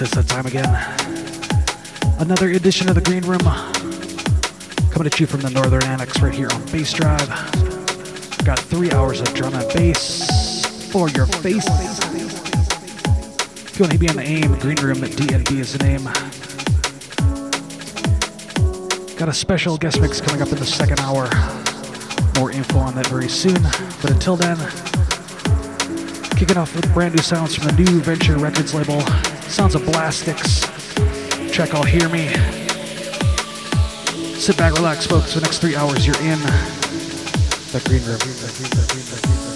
it's that time again. Another edition of the Green Room. Coming at you from the Northern Annex right here on Bassdrive. Got three hours of drum and bass for your face. If you want to be on the AIM, Green Room at DNB is the name. Got a special guest mix coming up in the second hour. More info on that very soon. But until then, kicking off with brand new sounds from the new Venture Records label. Sounds of Blastikz. Check all Hear Me. Sit back, relax, folks. For the next three hours, you're in the Green Room.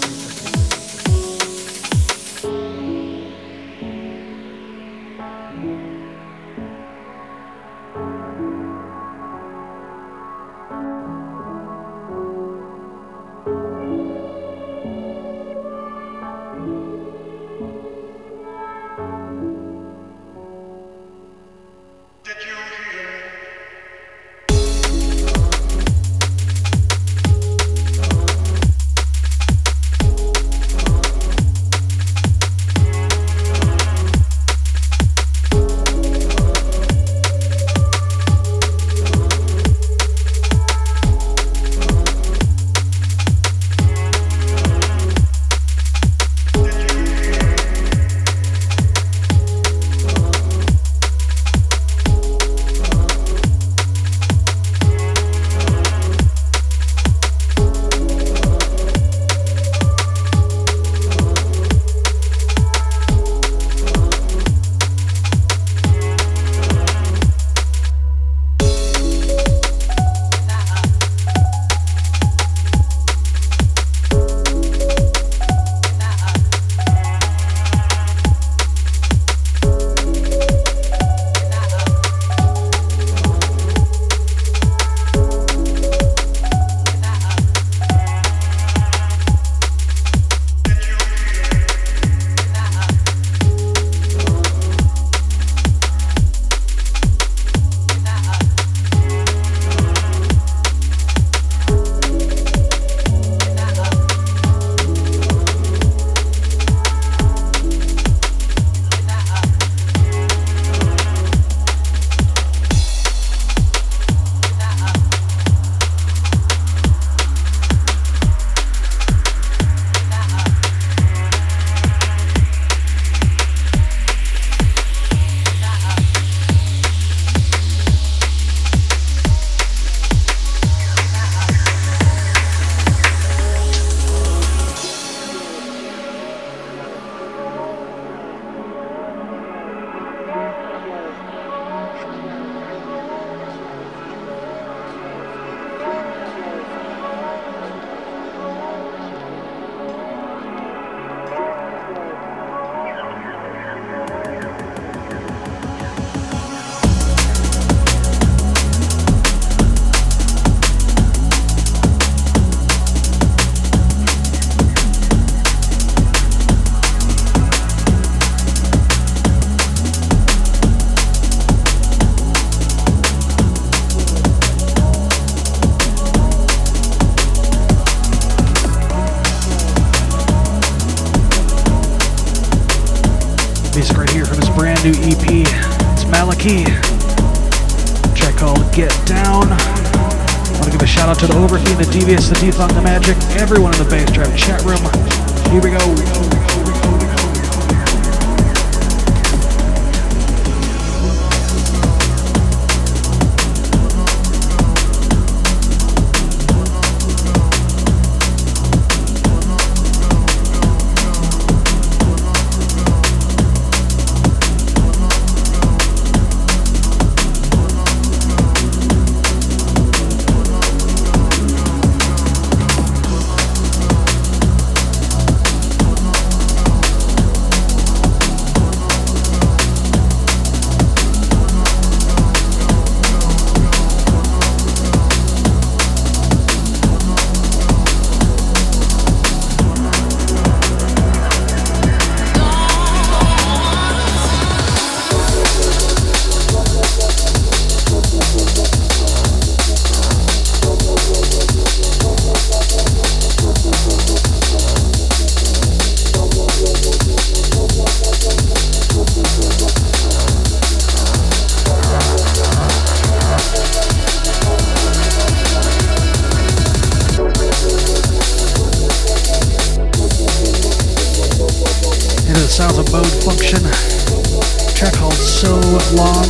Sounds Mode Funktion. Track called So Long.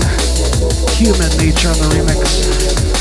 Humanature on the remix.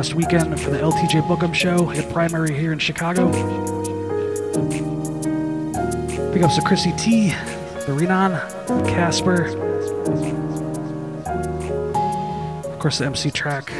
Past weekend for the LTJ Bukem Show at Primary here in Chicago. Big ups to Chrissy T, the Renan, Casper, of course the MC track.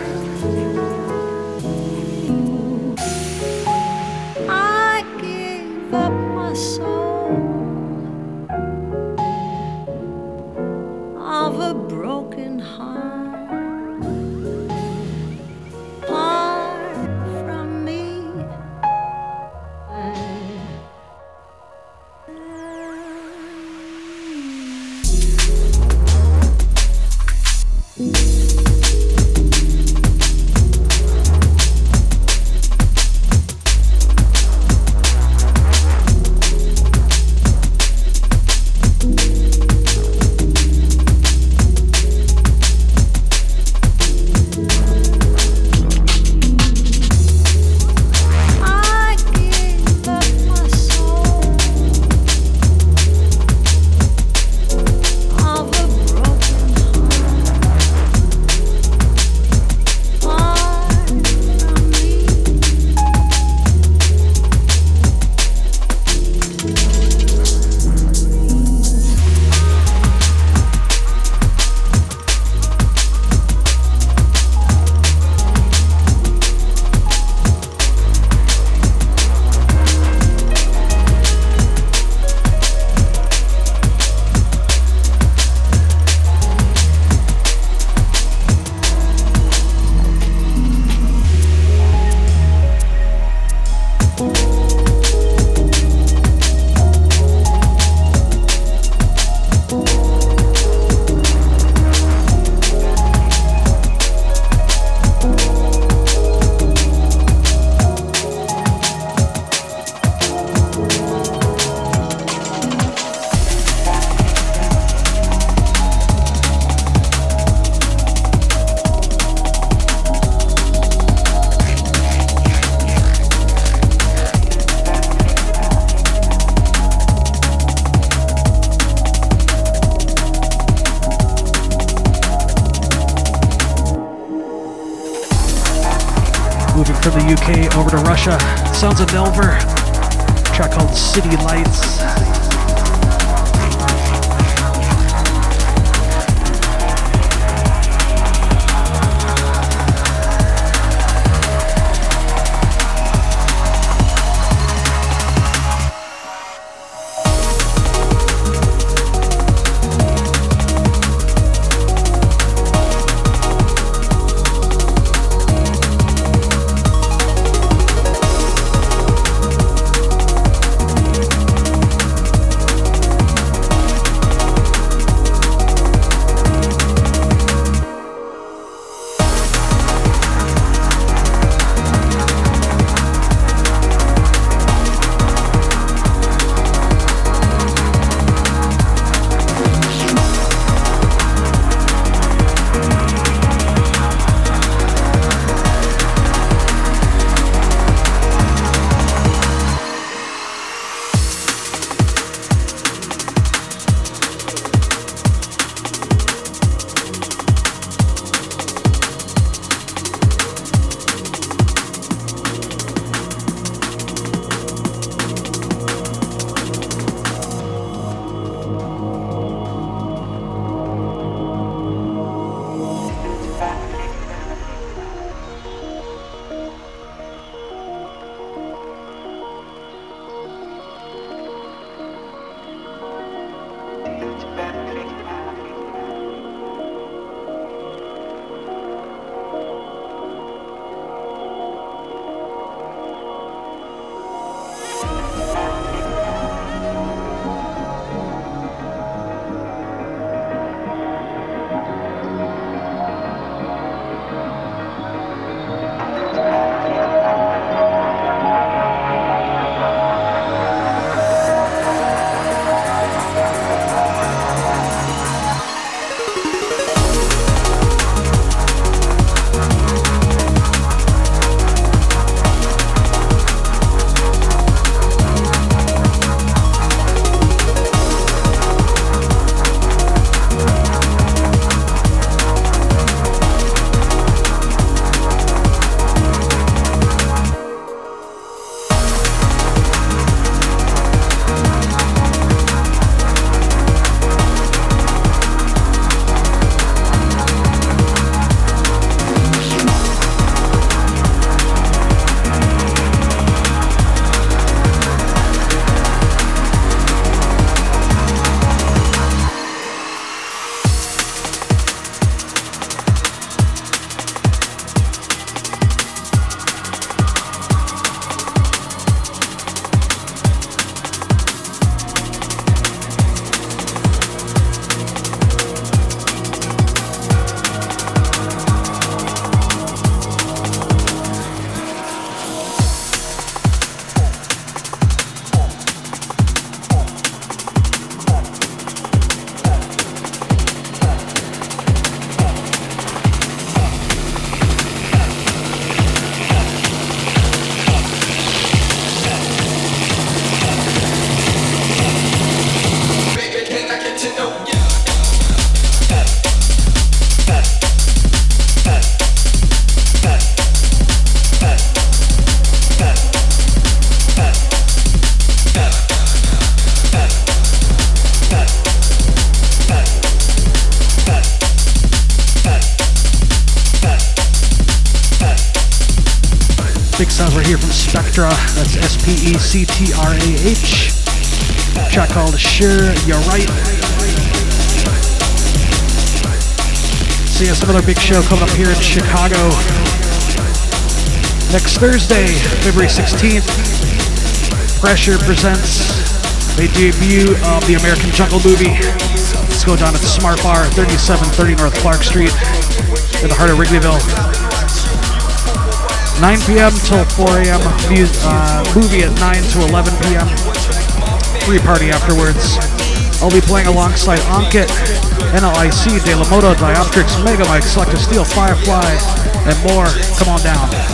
Sounds of Nelver, P E C T R A H. Track called Sure You're Right. See us another big show coming up here in Chicago next Thursday, February 16th. Pressure presents a debut of the American Jungle movie. Let's go down at the Smart Bar, 3730 North Clark Street in the heart of Wrigleyville. 9 p.m. till 4 a.m. Uh, movie at 9 to 11 p.m. Free party afterwards. I'll be playing alongside Ankit, NLIC, De La Moto, Dioptrix, Megamike, Selector Steel, Firefly, and more. Come on down.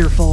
Fearful.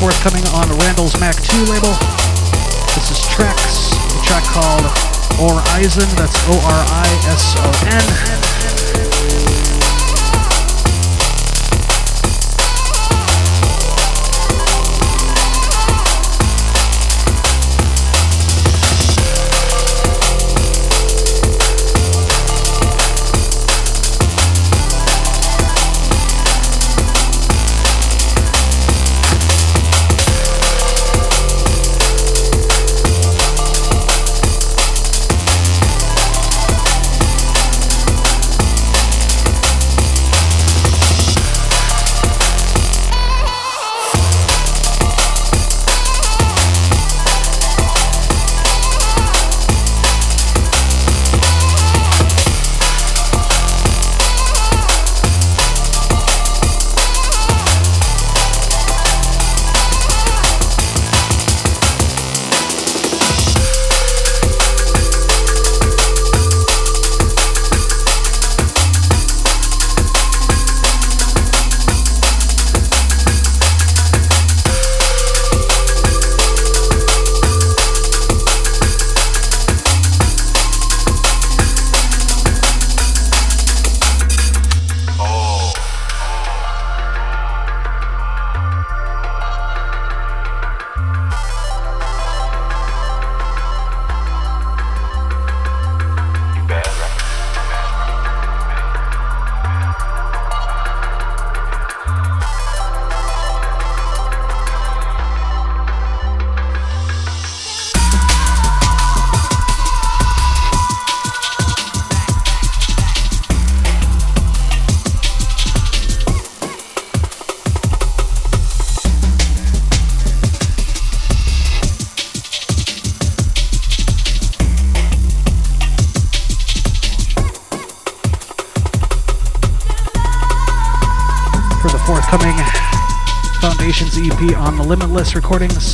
Forthcoming on Randall's Mac 2 label. This is Trex, a track called Orison, that's O R Recordings.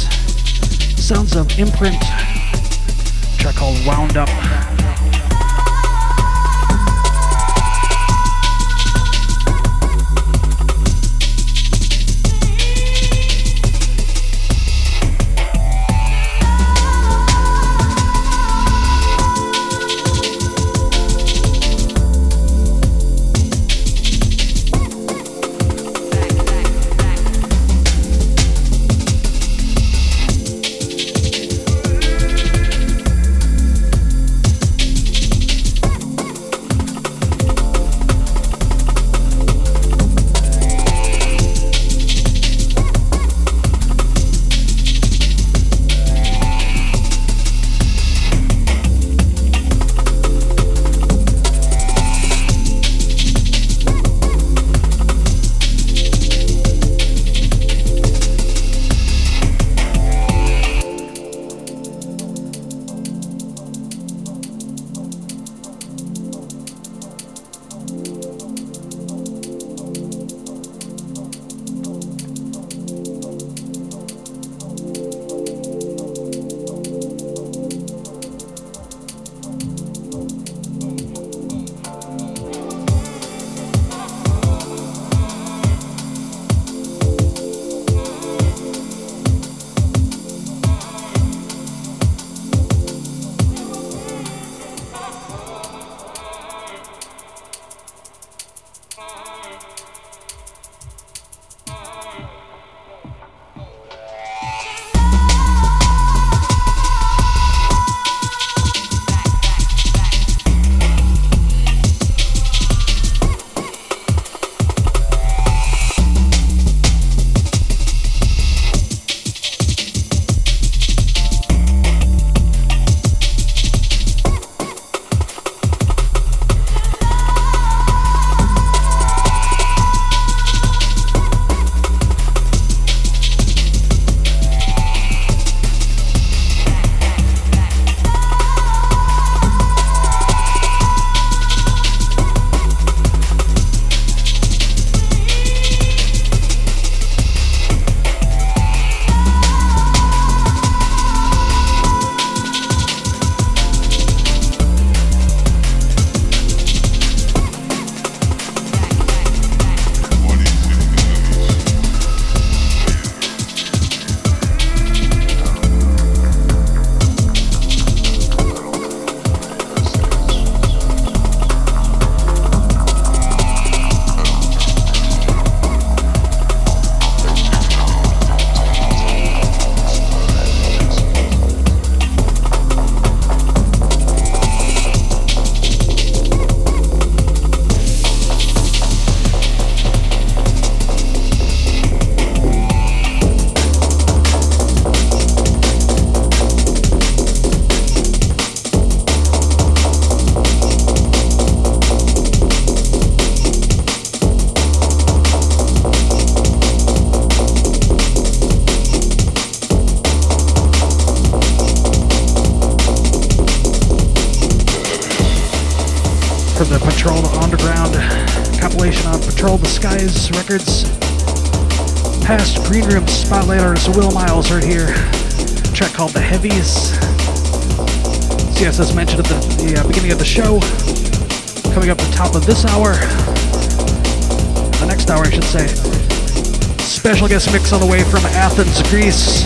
Greece.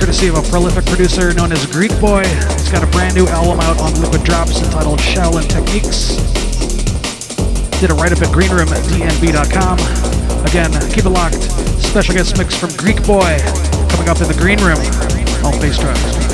Courtesy of a prolific producer known as Greek Boy. He's got a brand new album out on Liquid Drops entitled Shaolin Techniques. Did a write up at greenroomdnb.com. Again, keep it locked. Special guest mix from Greek Boy coming up in the green room on Bassdrive. soil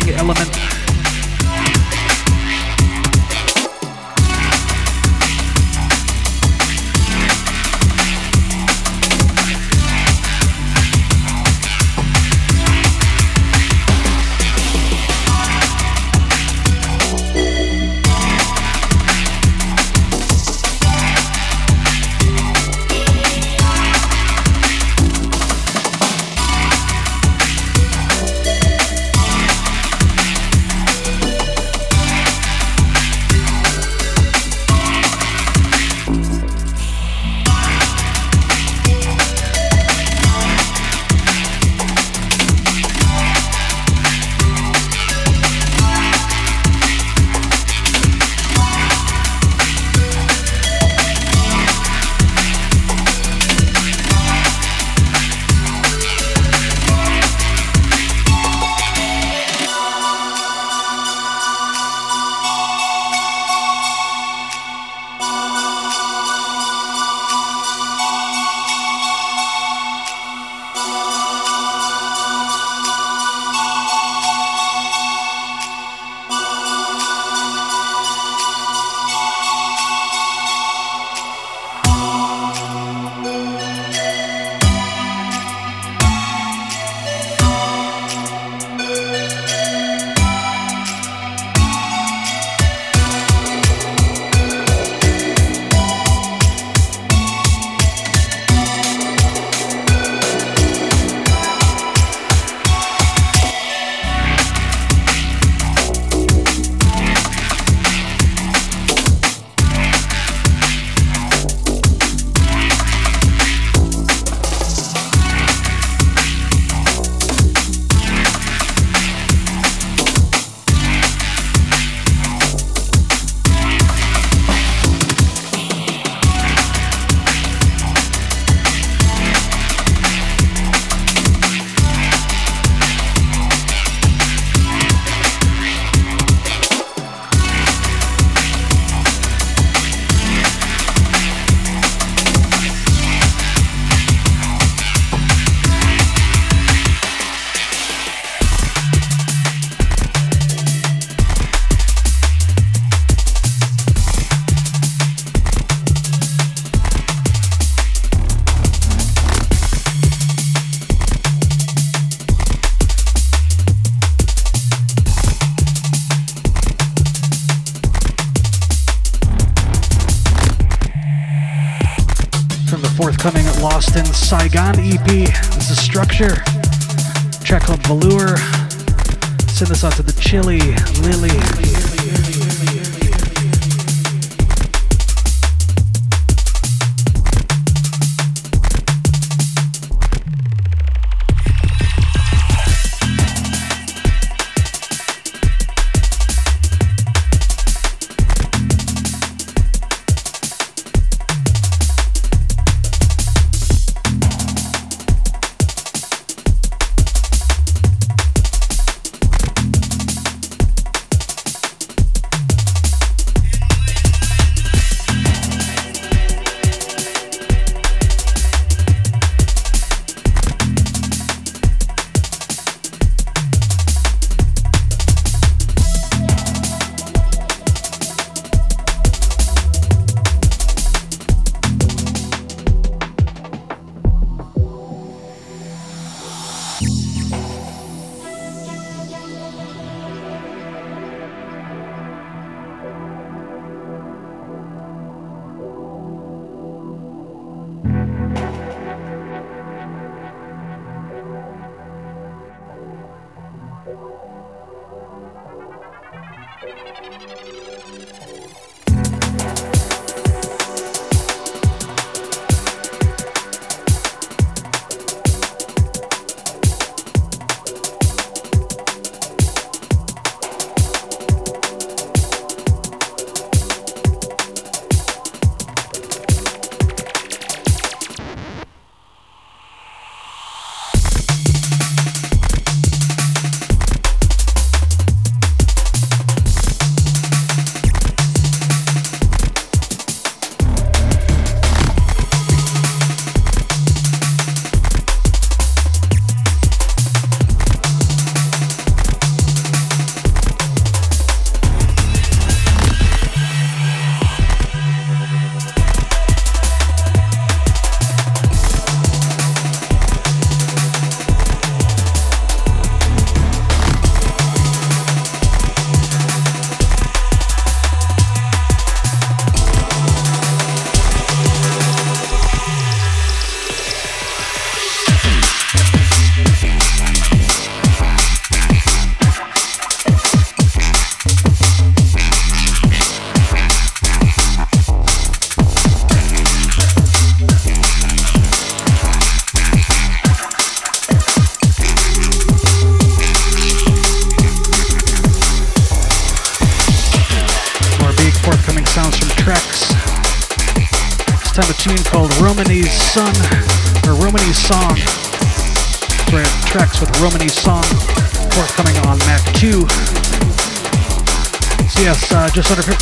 called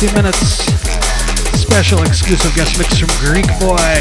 60 minutes special exclusive guest mix from Greek Boy.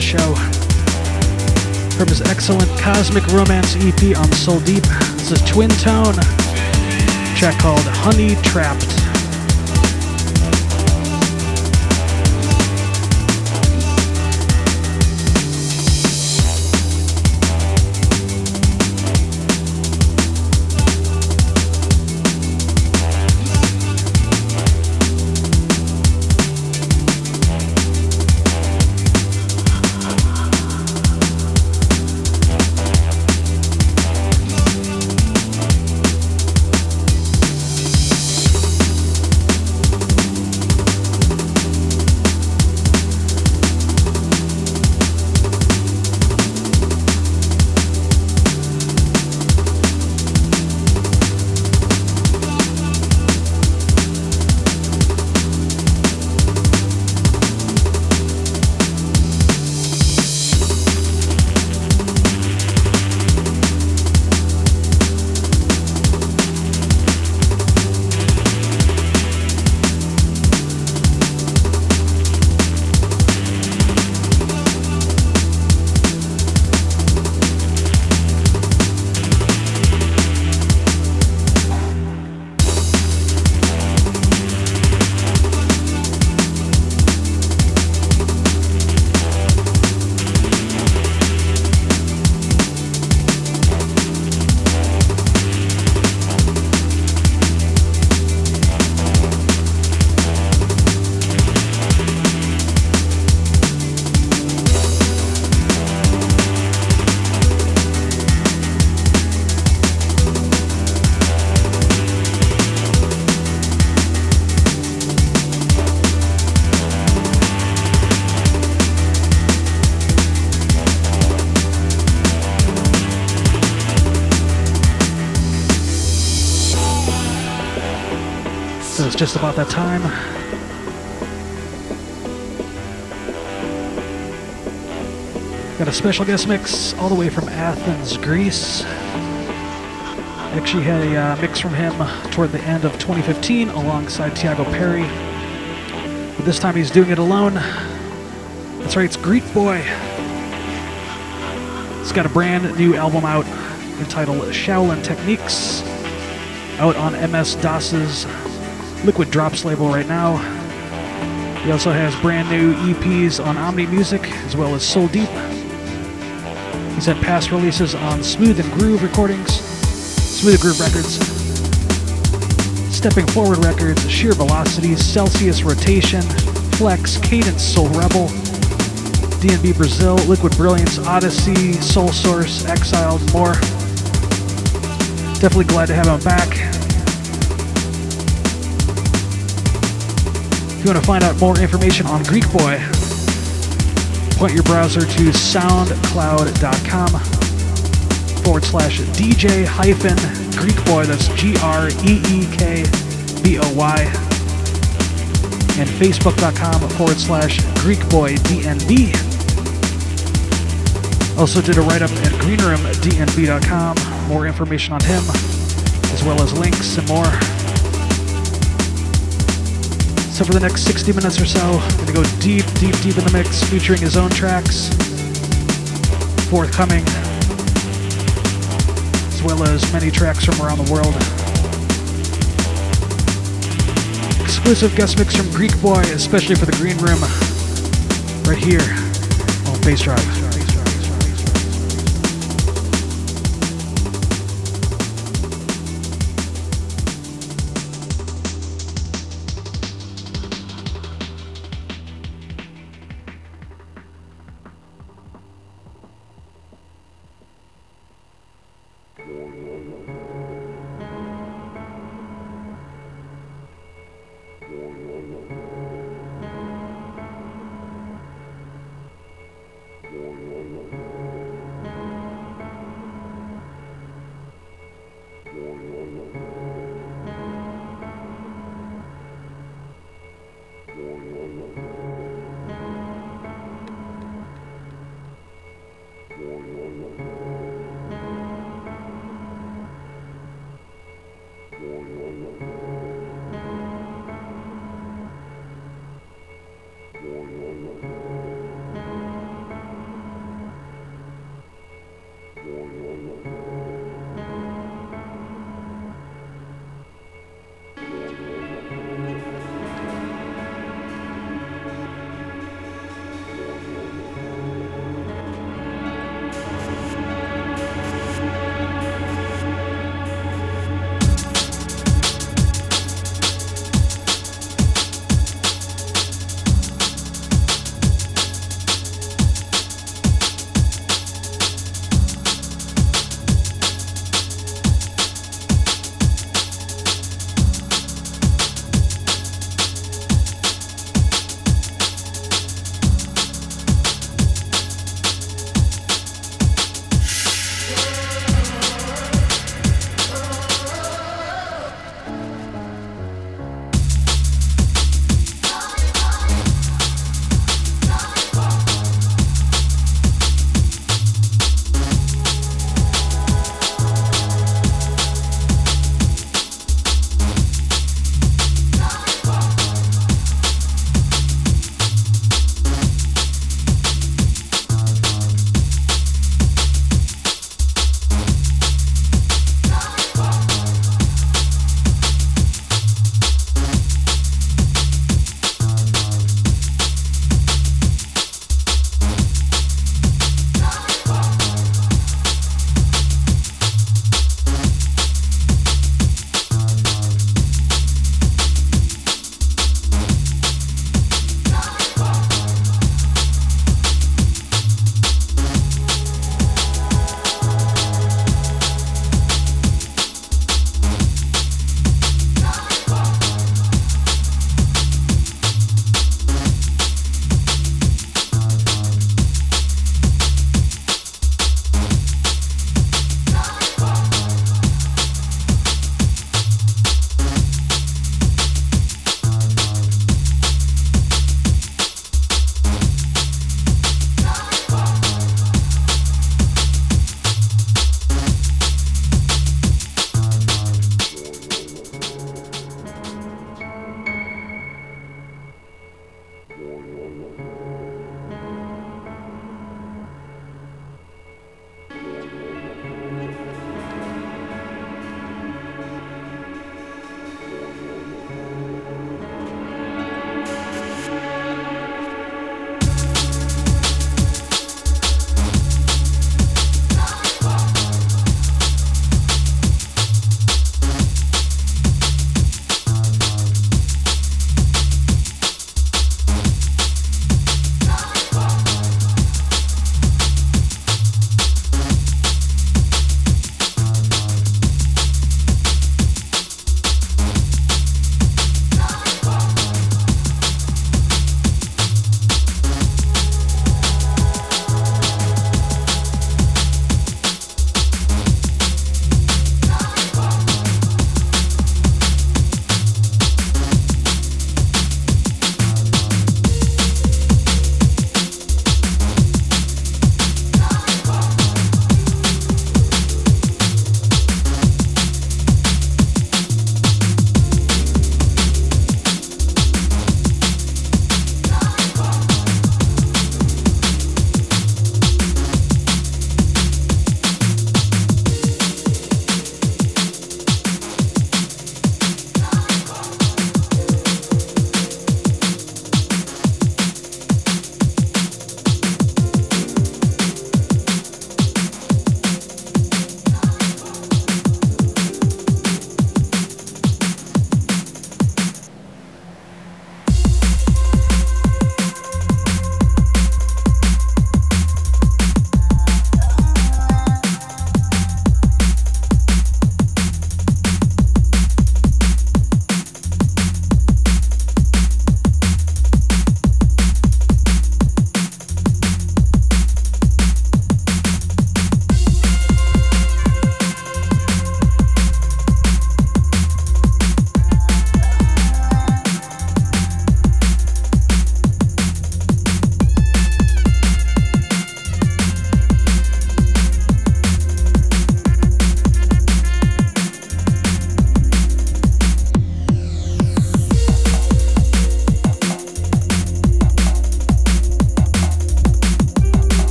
The show. From his excellent Cosmic Romance EP on Soul Deep, this is Twintone, track called Honeytrapped. Just about that time. Got a special guest mix all the way from Athens, Greece. Actually had a uh, mix from him toward the end of 2015 alongside Tiago Perry. But this time he's doing it alone. That's right, it's Greek Boy. He's got a brand new album out entitled Shaolin Techniques, out on mSdoS's Liquid Drops label right now. He also has brand new EPs on Omni Music as well as Soul Deep. He's had past releases on Smooth and Groove Recordings, Smooth and Groove Records, Stepping Forward Records, Sheer Velocity, Celsius Rotation, Flex, Cadence Soul Rebel, DNB Brazil, Liquid Brilliance, Odyssey, Soul Source, Exiled, more. Definitely glad to have him back. If you want to find out more information on Greek Boy, point your browser to soundcloud.com forward slash DJ hyphen Greek Boy. That's G R E E K B O Y. And facebook.com forward slash Greek Boy DNB. Also did a write up at greenroomdnb.com. More information on him, as well as links and more. So for the next 60 minutes or so, I'm gonna go deep, deep, deep in the mix, featuring his own tracks, forthcoming, as well as many tracks from around the world. Exclusive guest mix from Greekboy, especially for the Greenroom, right here on Bassdrive. more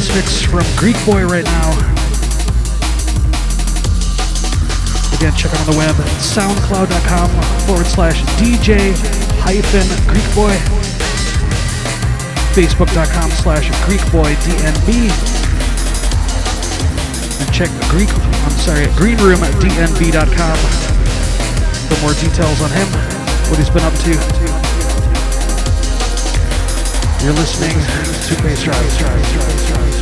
guest mix from Greek Boy right now. Again, check out on the web soundcloud.com forward slash DJ hyphen Greekboy. Facebook.com slash Greekboy DNB. And check Greek, I'm sorry, greenroomdnb.com for more details on him, what he's been up to. You're listening to Bassdrive.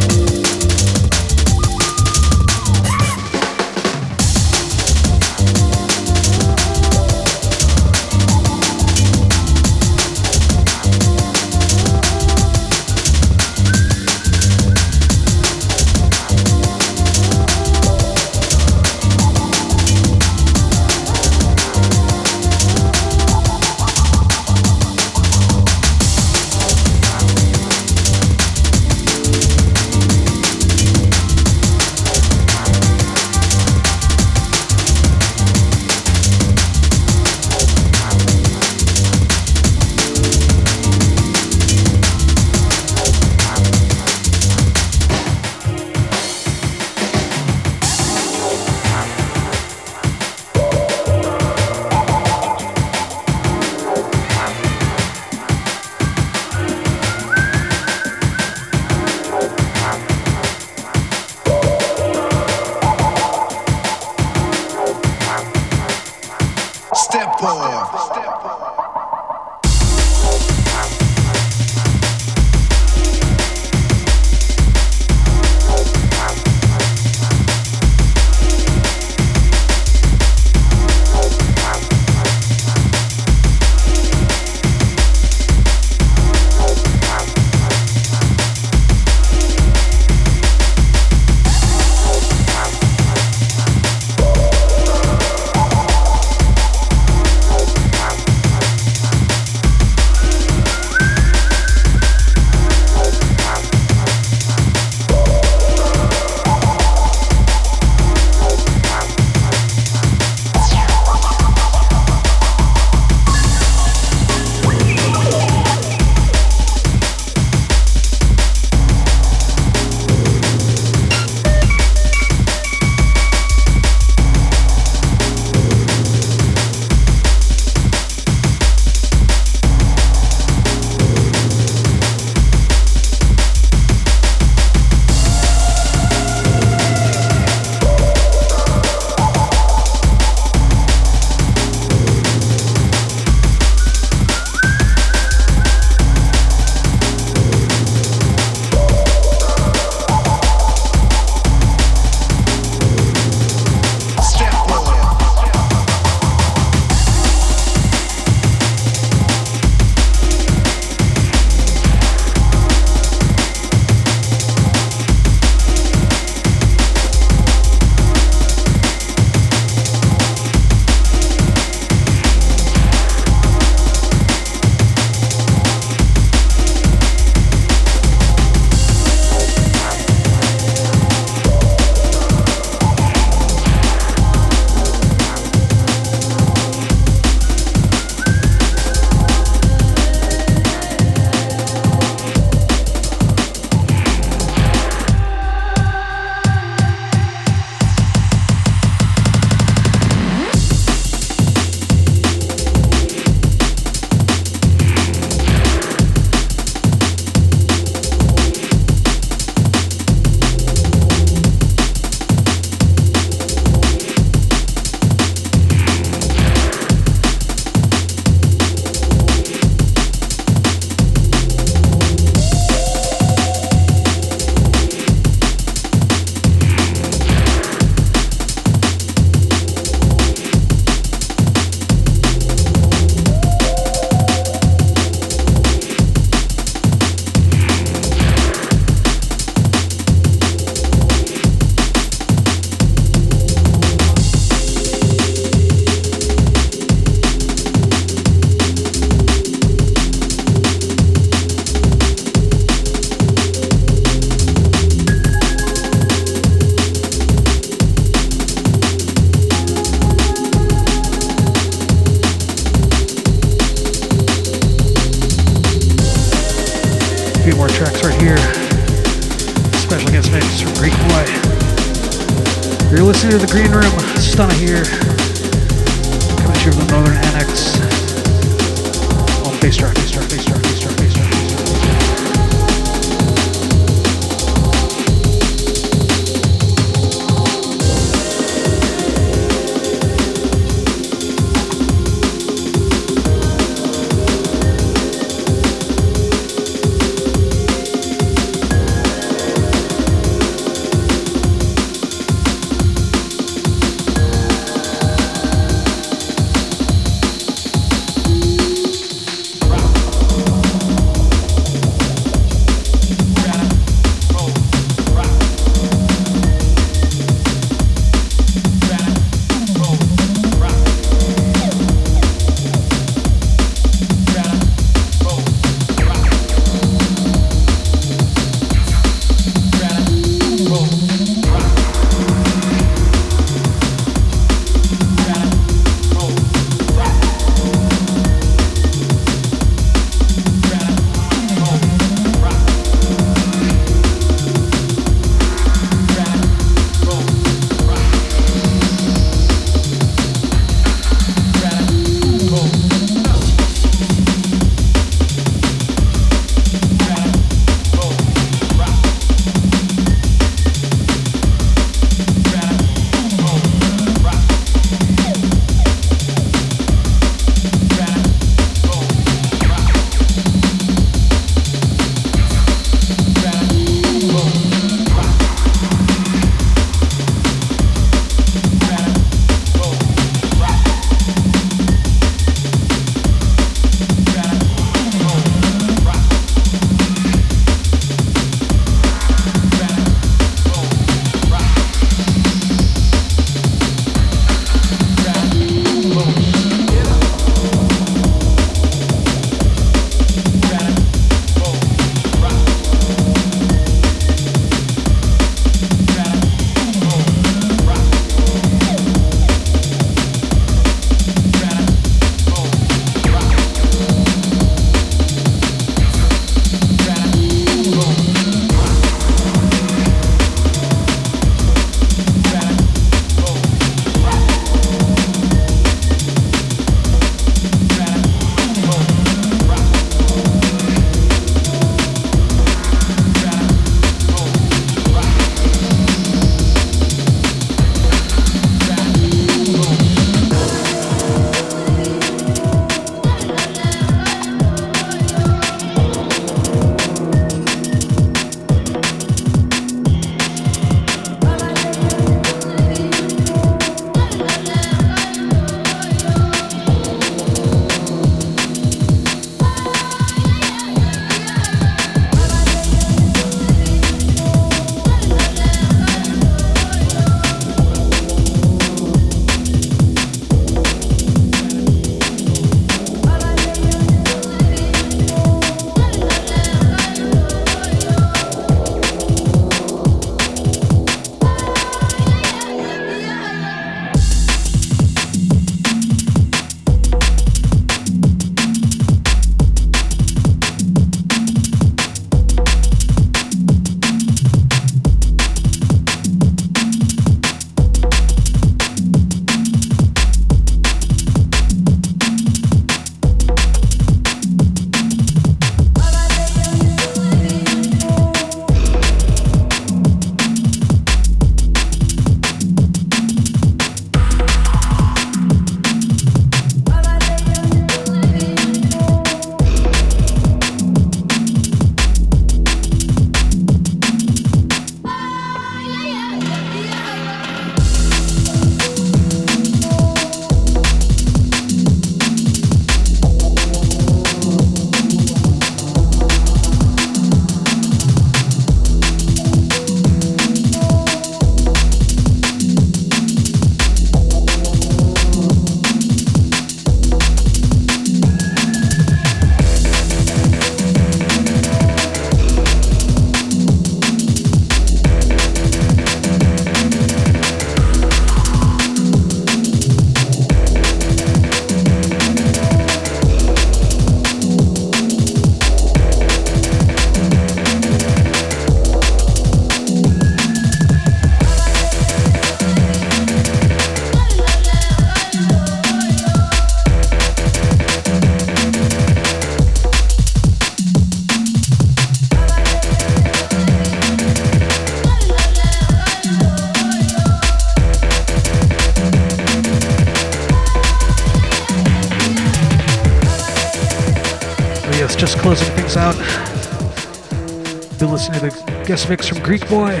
Greekboy,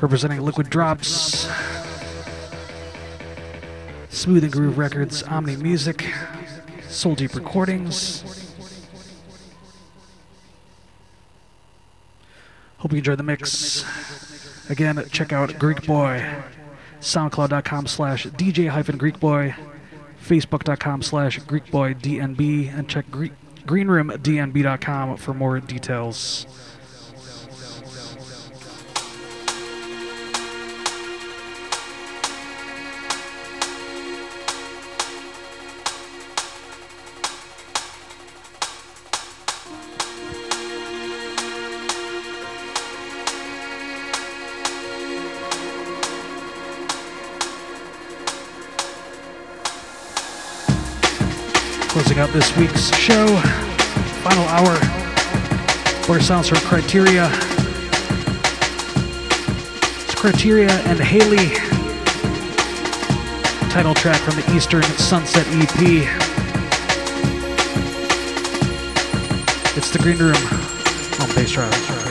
representing Liquid Drops, Smooth and Groove Records, Omni Music, Soul Deep Recordings. Hope you enjoyed the mix. Again, check out Greekboy, soundcloud.com slash DJ hyphen Greekboy, facebook.com slash Greekboy DNB, and check Gre- greenroomdnb.com for more details. Closing out this week's show, final hour. More sounds from Criteria. It's Criteria and Hayley. Title track from the Eastern Sunset EP. It's the Greenroom on Bassdrive.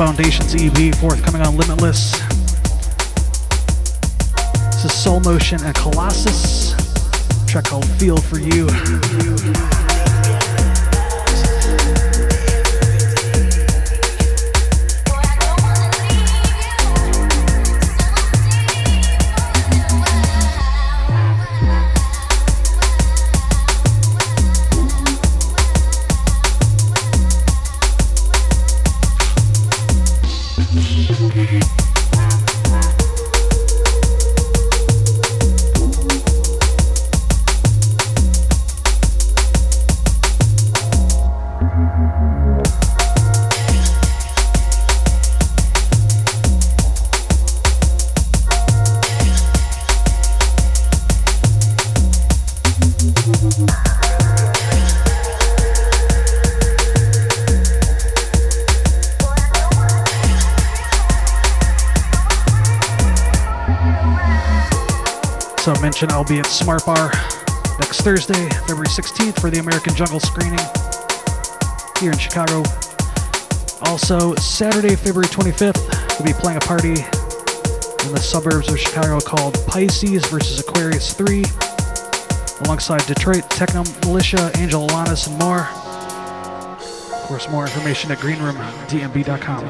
Foundations EP forthcoming be at Smartbar next Thursday, February 16th for the American Jungle screening here in Chicago. Also, Saturday, February 25th, we'll be playing a party in the suburbs of Chicago called Pisces versus Aquarius 3, alongside Detroit Techno Militia, Angel Alanis, and more. Of course, more information at greenroomdnb.com.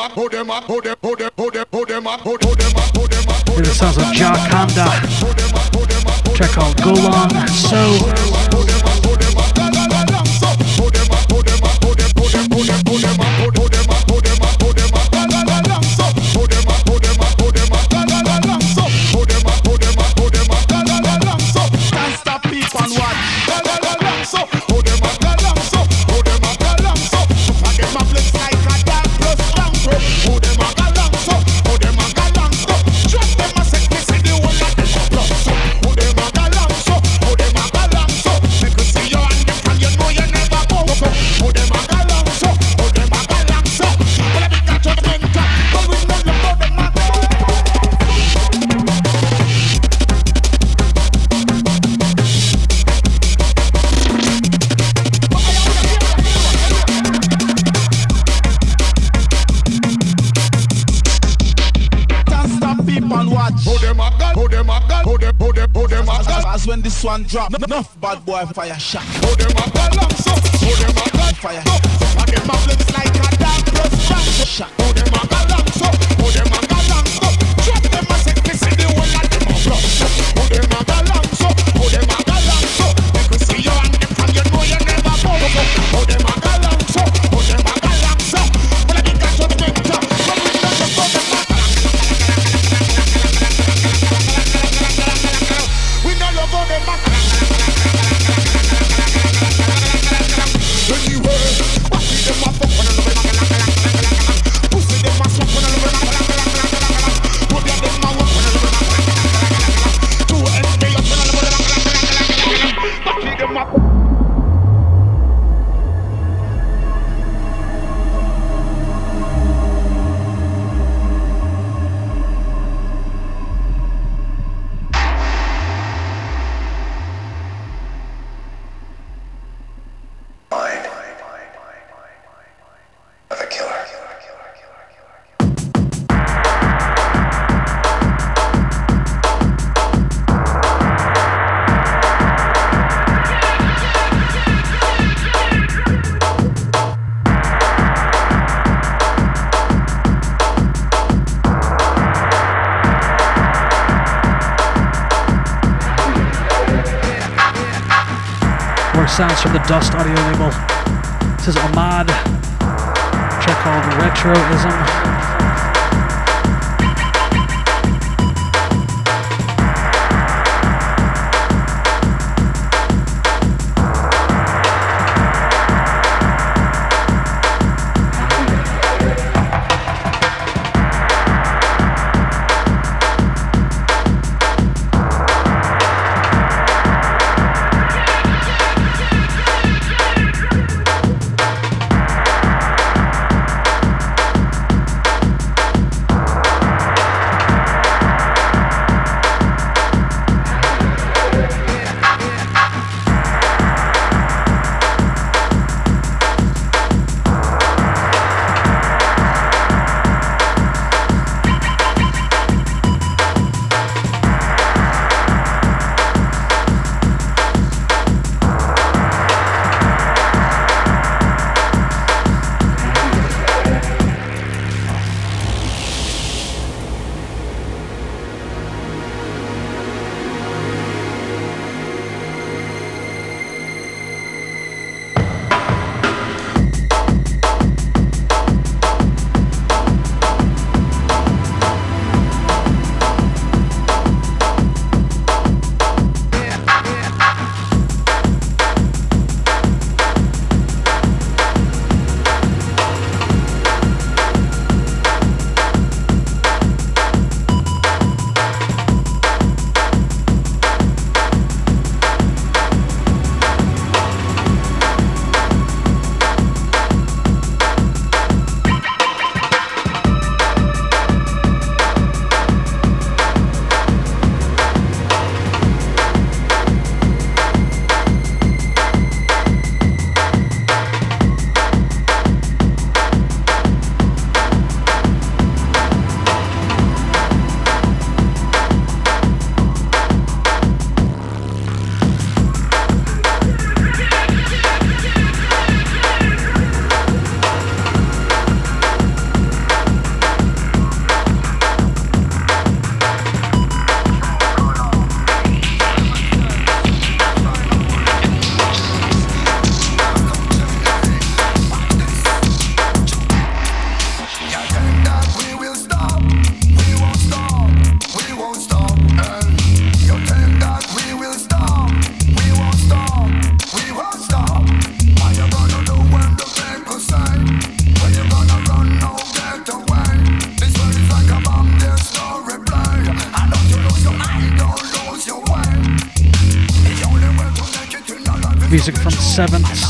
them up, hold them up, hold them this one drop. Enough bad boy fire shot. Oh, them a bad lamb so. Oh, them a bad fire. Oh, them a flames like a damn brush shot. Oh, them a bad lamb so. Oh, them a Dust audio label. This is Ahmad. Check called Retroism.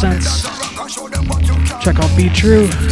Sense. Check out Be True.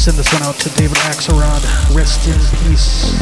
send this one out to David Axelrod. Rest in peace.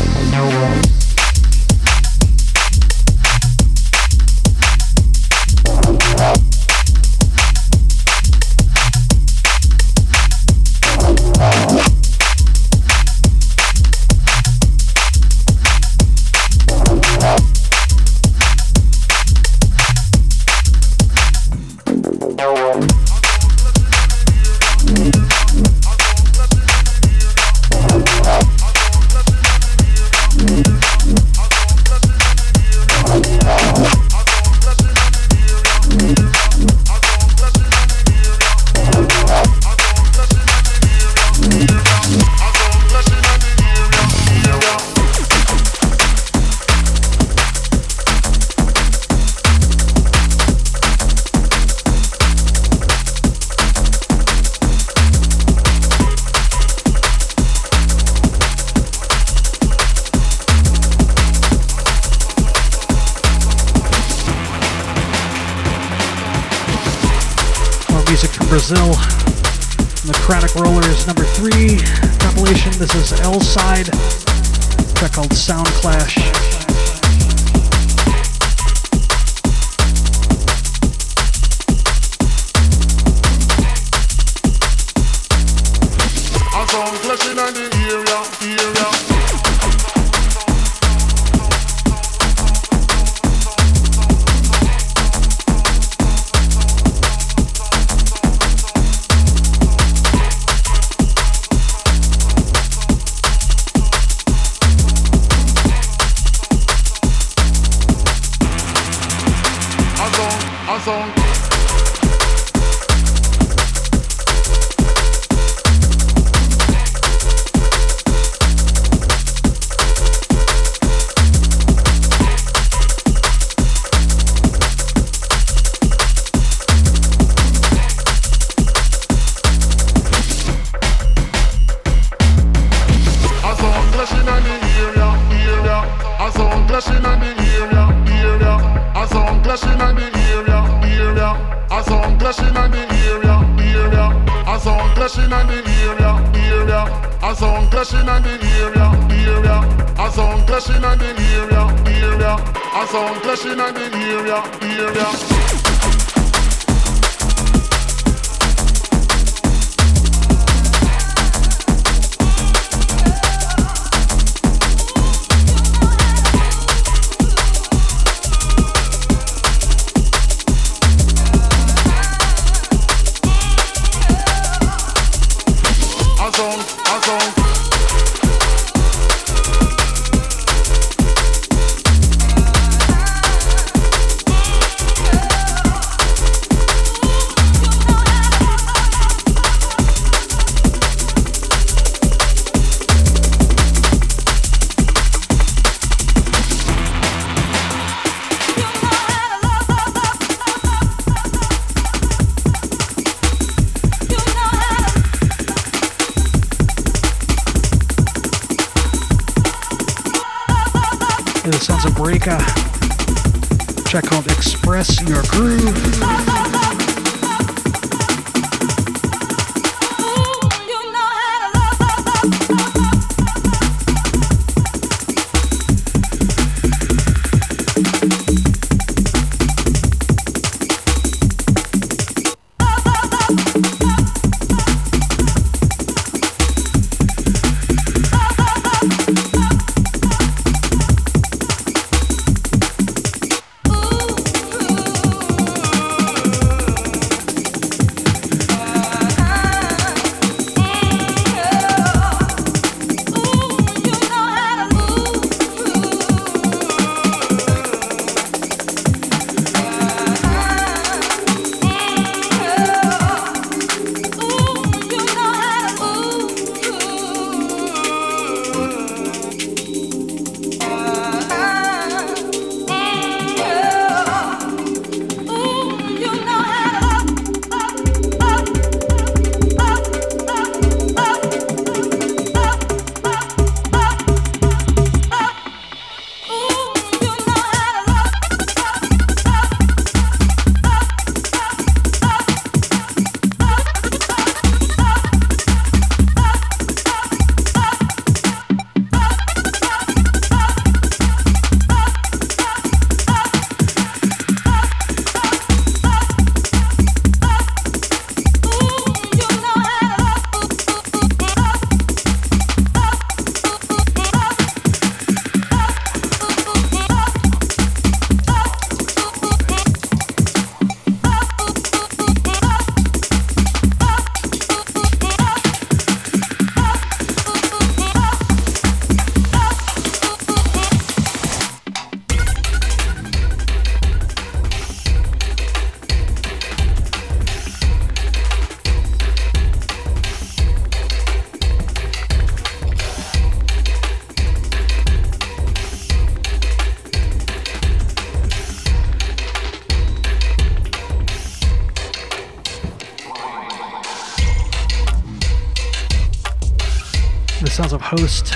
Host.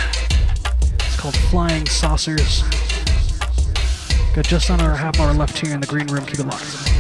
It's called Flying Saucers. Got just under a half hour left here in the Greenroom. Keep it locked.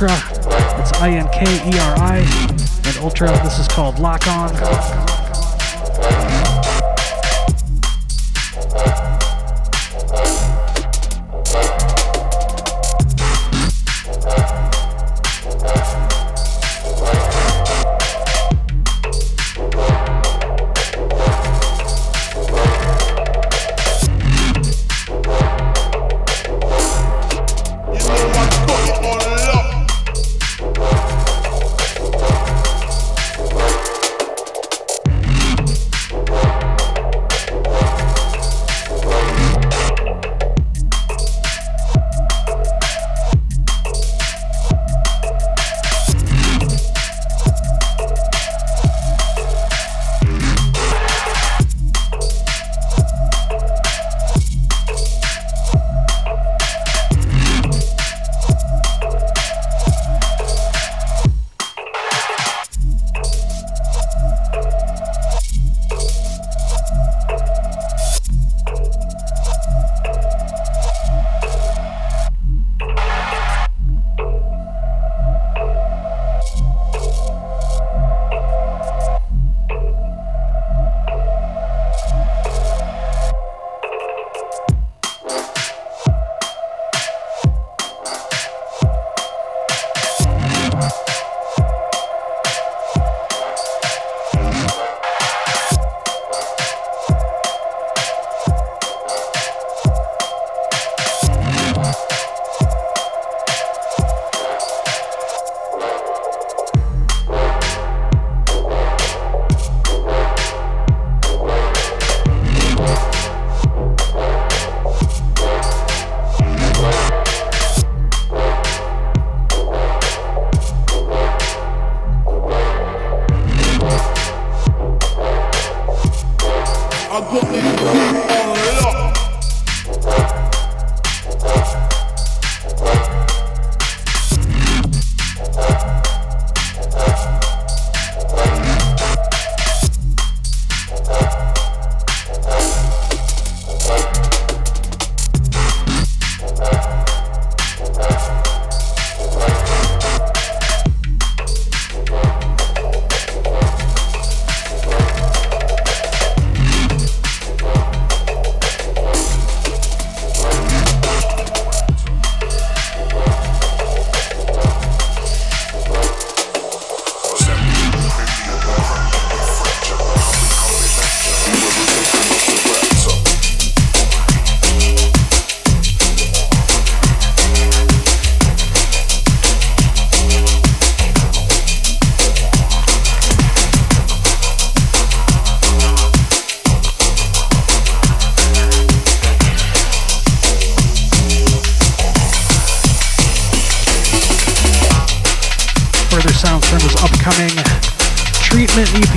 And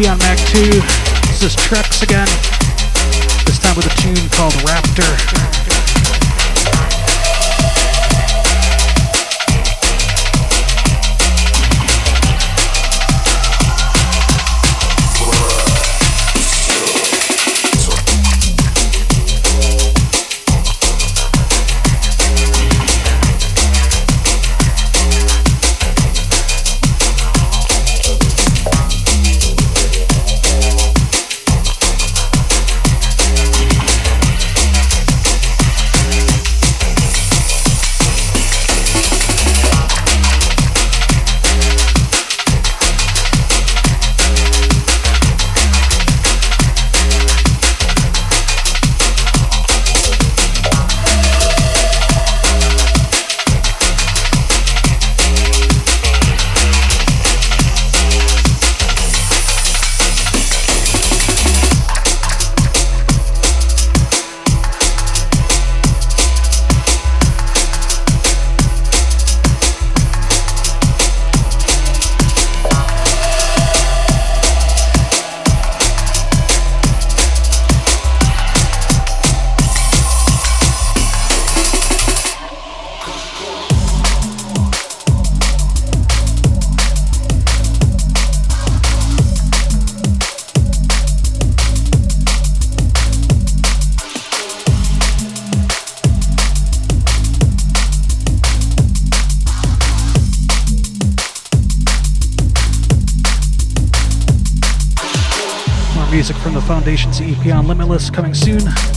On Mac 2. This is Trex again, this time with a tune called Raptor. On Limitless coming soon.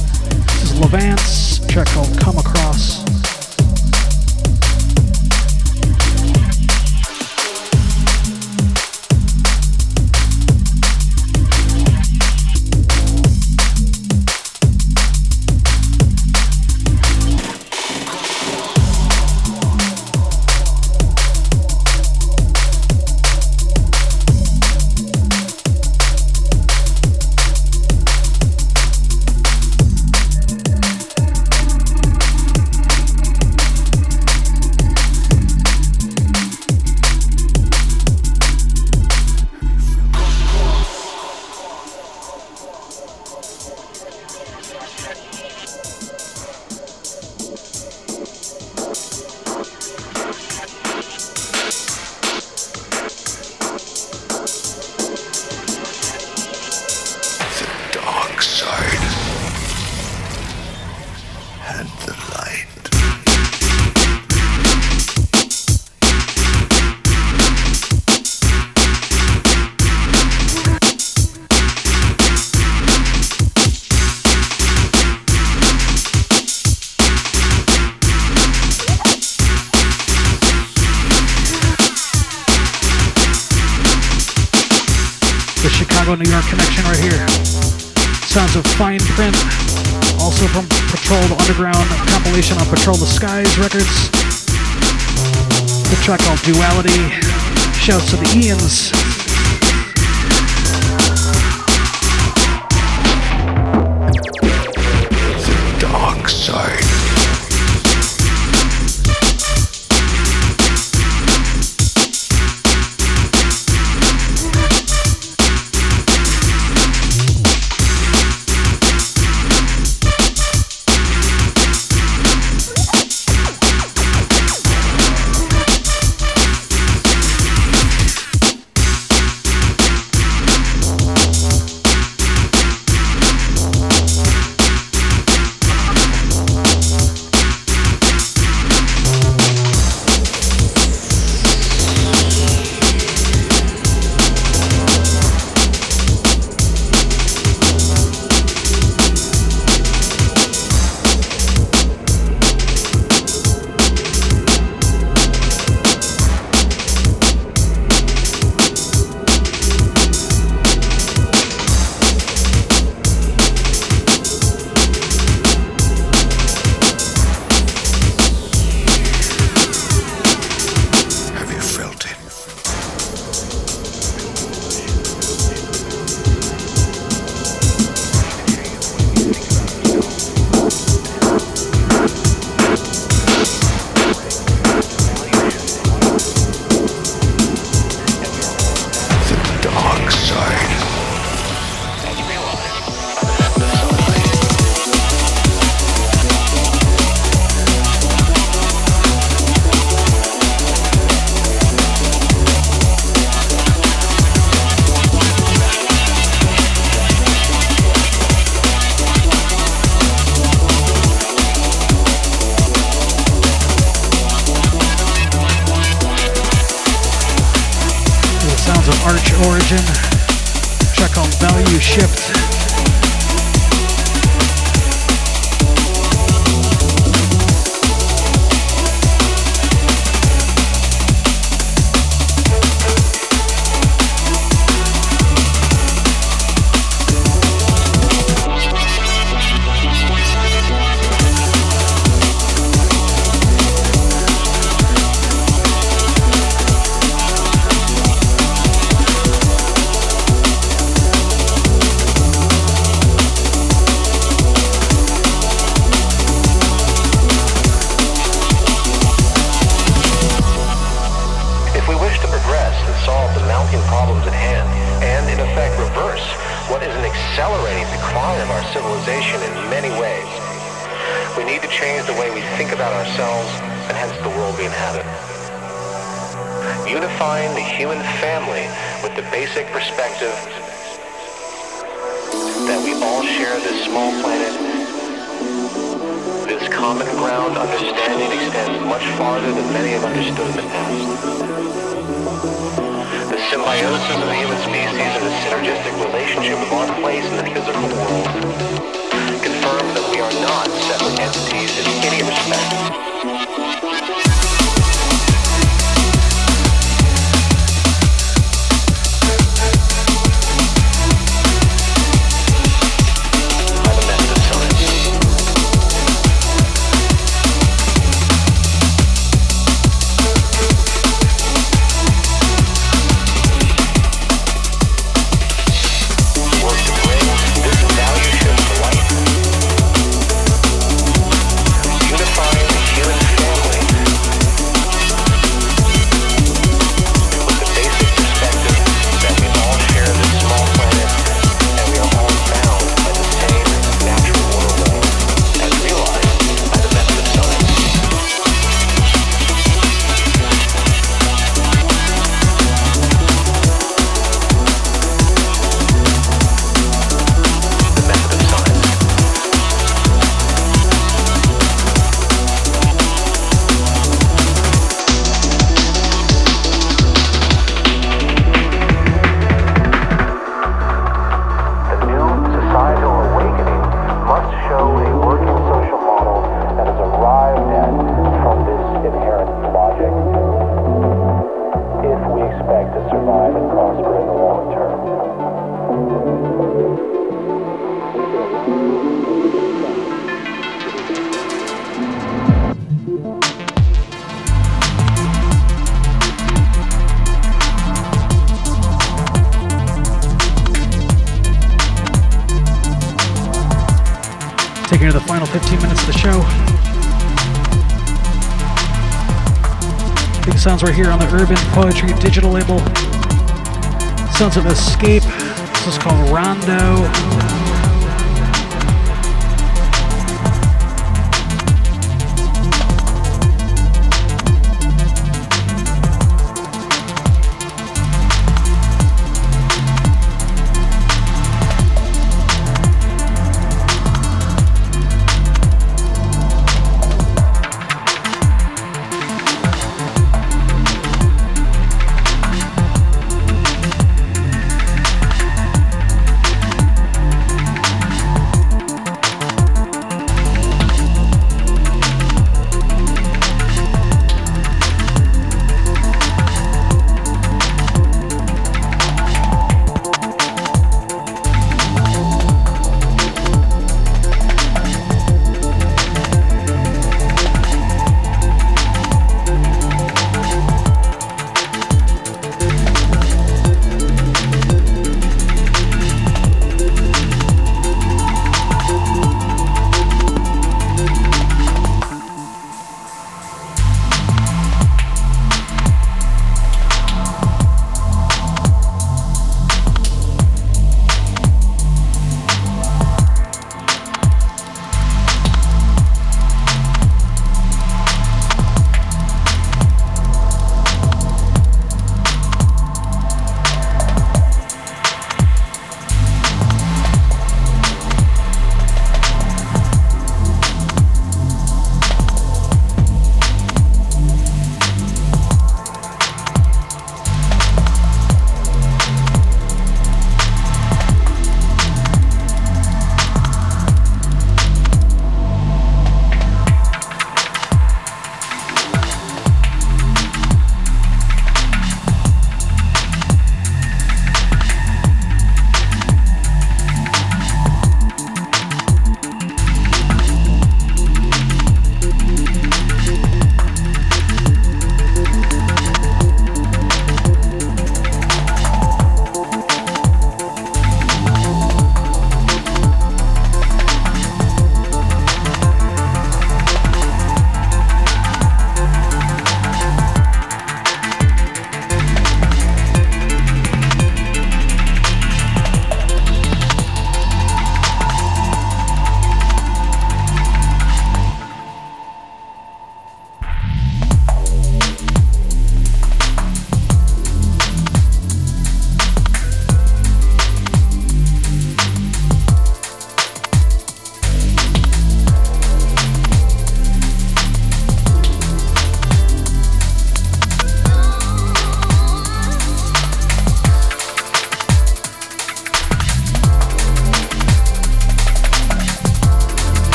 Session. Right here on the Urban Poetry digital label. Sounds of Escape. This is called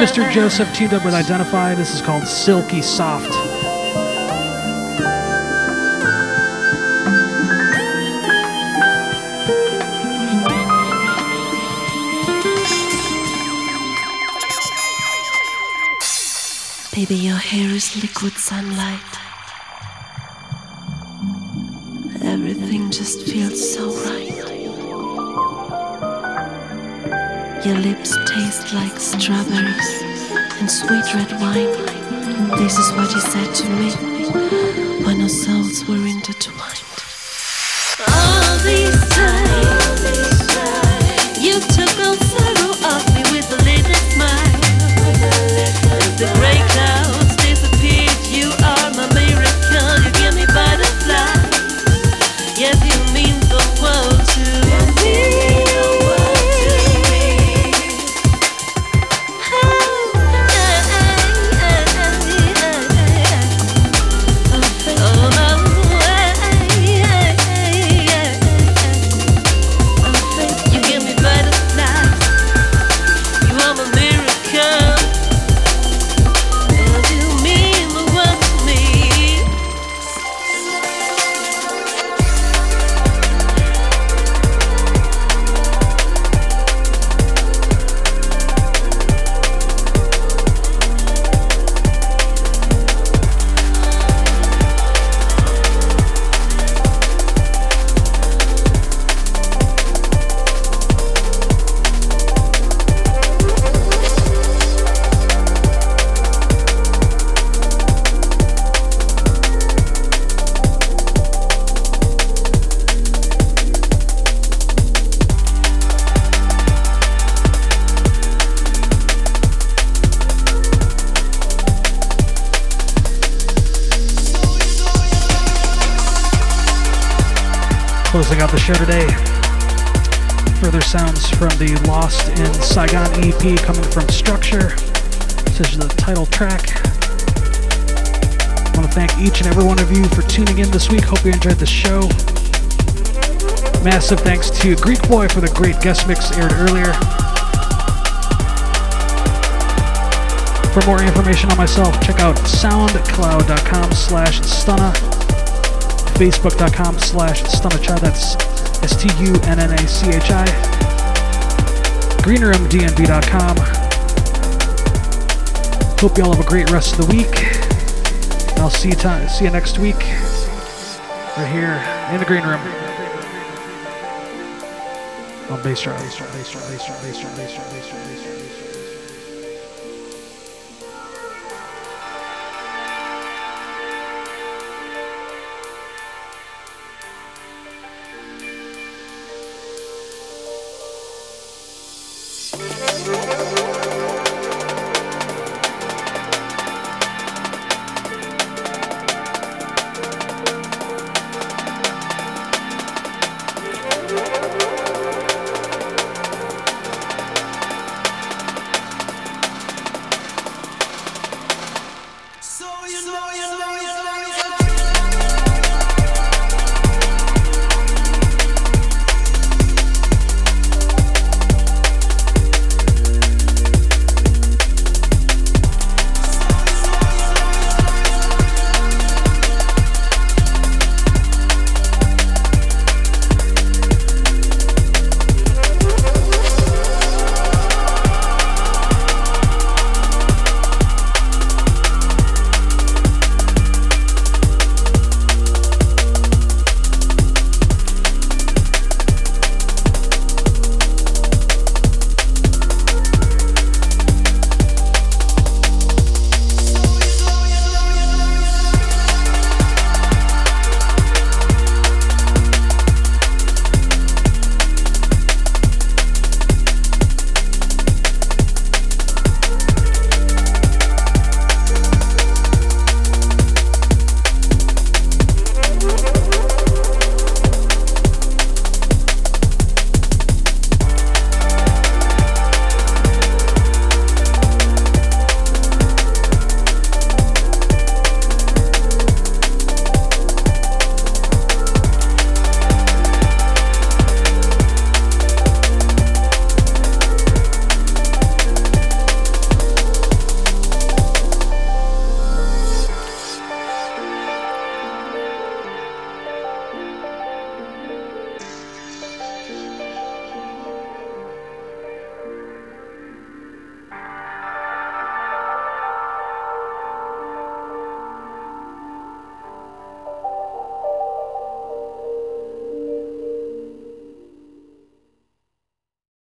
Mr. Joseph teamed up with Identify. This is called Silky Soft. Baby, your hair is liquid sunlight. Everything just feels Your lips taste like strawberries and sweet red wine. This is what he said to me when our souls were intertwined. Show today. Further sounds from the Lost in Saigon EP coming from Structure. This is the title track. I want to thank each and every one of you for tuning in this week. Hope you enjoyed the show. Massive thanks to Greekboy for the great guest mix aired earlier. For more information on myself, check out soundcloud.com slash stunna, facebook.com slash stunnachi, that's S-T-U-N-N-A-C-H-I, greenroomdnb.com. Hope you all have a great rest of the week. I'll see you, t- see you next week, right here in the Greenroom. On Bassdrive,